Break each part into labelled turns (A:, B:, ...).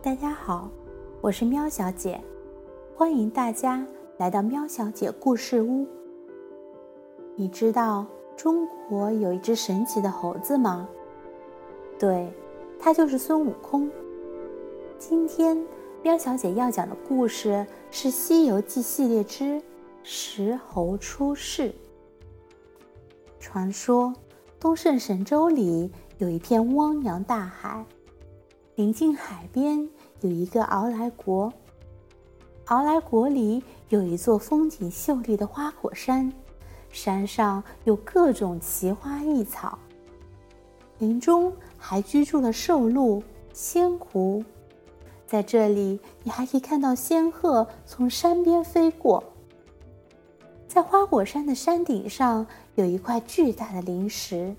A: 大家好，我是喵小姐，欢迎大家来到喵小姐故事屋。你知道中国有一只神奇的猴子吗？对，它就是孙悟空。今天喵小姐要讲的故事是《西游记》系列之《石猴出世》。传说东胜神州里有一片汪洋大海。临近海边有一个敖来国，敖来国里有一座风景秀丽的花果山，山上有各种奇花异草。林中还居住了兽鹿、仙狐，在这里你还可以看到仙鹤从山边飞过。在花果山的山顶上有一块巨大的灵石，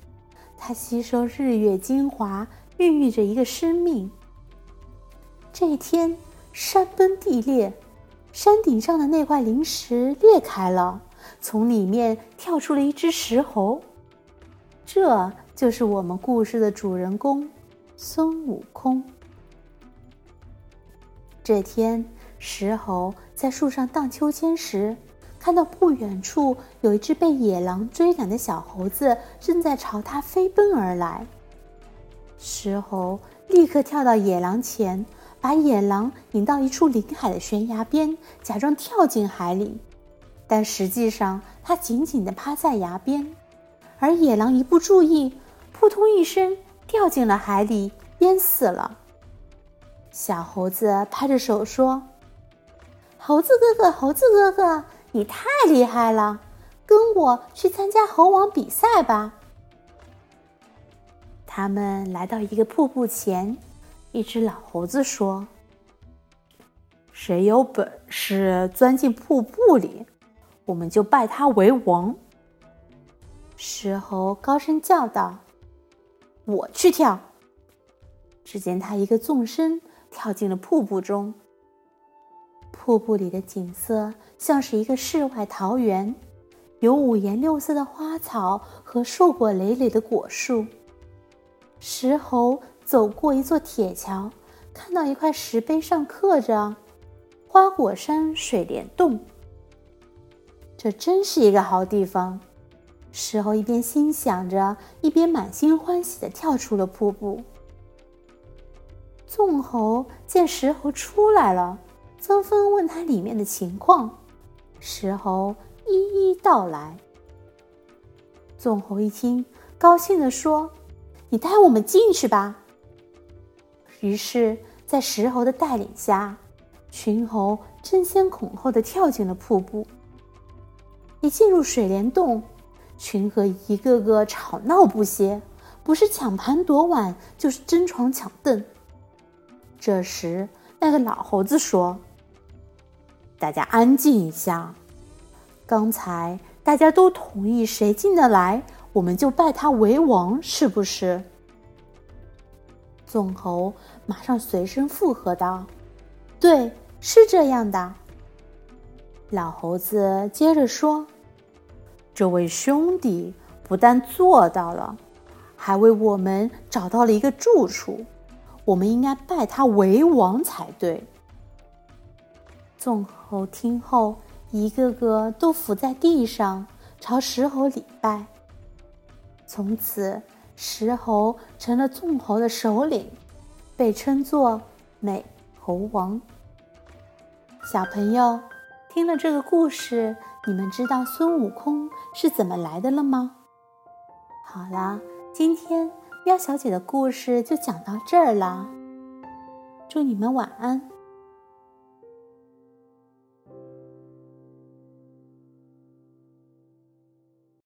A: 它吸收日月精华。孕育着一个生命。这一天，山崩地裂，山顶上的那块灵石裂开了，从里面跳出了一只石猴。这就是我们故事的主人公孙悟空。这天，石猴在树上荡秋千时，看到不远处有一只被野狼追赶的小猴子正在朝他飞奔而来。石猴立刻跳到野狼前，把野狼引到一处临海的悬崖边，假装跳进海里。但实际上，他紧紧地趴在崖边，而野狼一不注意，扑通一声掉进了海里，淹死了。小猴子拍着手说：“猴子哥哥，猴子哥哥，你太厉害了！跟我去参加猴王比赛吧。”他们来到一个瀑布前，一只老猴子说：“谁有本事钻进瀑布里，我们就拜他为王。”石猴高声叫道：“我去跳！”只见他一个纵身跳进了瀑布中。瀑布里的景色像是一个世外桃源，有五颜六色的花草和硕果累累的果树。石猴走过一座铁桥，看到一块石碑上刻着“花果山水帘洞”。这真是一个好地方。石猴一边心想着，一边满心欢喜的跳出了瀑布。纵猴见石猴出来了，纷纷问他里面的情况。石猴一一道来。纵猴一听，高兴地说。你带我们进去吧。于是，在石猴的带领下，群猴争先恐后的跳进了瀑布。一进入水帘洞，群猴一个个吵闹不歇，不是抢盘夺碗，就是争床抢凳。这时，那个老猴子说：“大家安静一下，刚才大家都同意，谁进得来。”我们就拜他为王，是不是？纵猴马上随声附和道：“对，是这样的。”老猴子接着说：“这位兄弟不但做到了，还为我们找到了一个住处，我们应该拜他为王才对。”纵猴听后，一个个都伏在地上，朝石猴礼拜。从此，石猴成了众猴的首领，被称作美猴王。小朋友，听了这个故事，你们知道孙悟空是怎么来的了吗？好啦，今天喵小姐的故事就讲到这儿了，祝你们晚安。